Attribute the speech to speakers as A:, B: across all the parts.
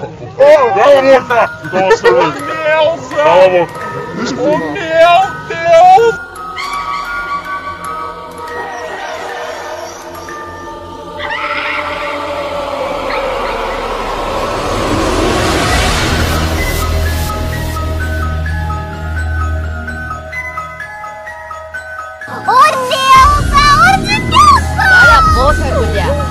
A: Oh, cala a boca! Nossa, velho.
B: Deus!
A: Cala a boca.
B: Oh, meu Deus!
C: Ô Neuza, ô Neuza!
D: Cala a boca, mulher.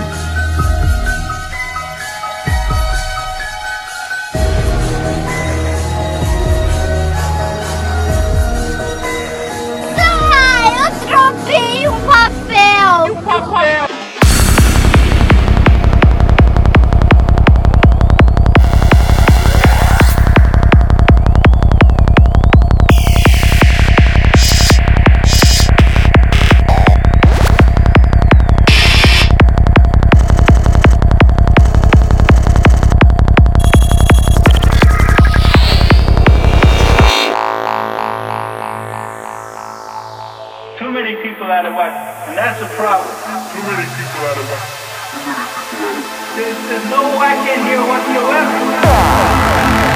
E: People out of work, and that's the problem.
A: Too many people out of work.
E: There's, there's no work in here whatsoever.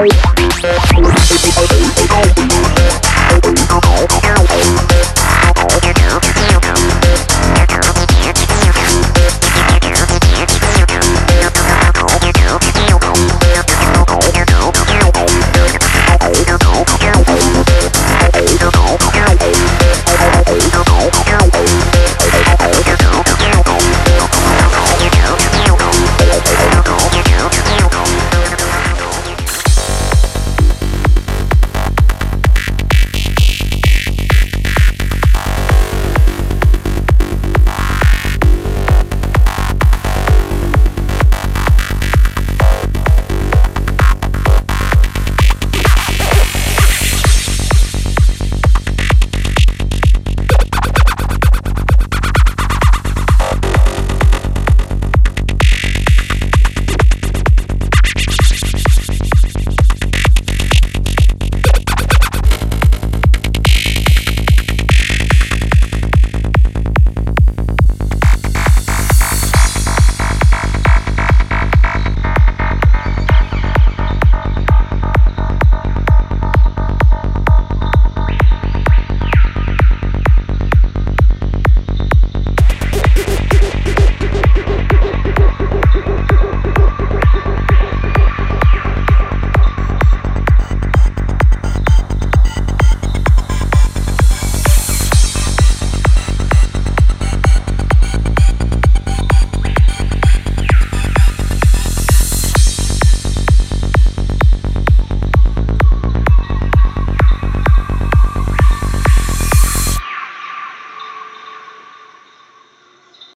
C: Bye.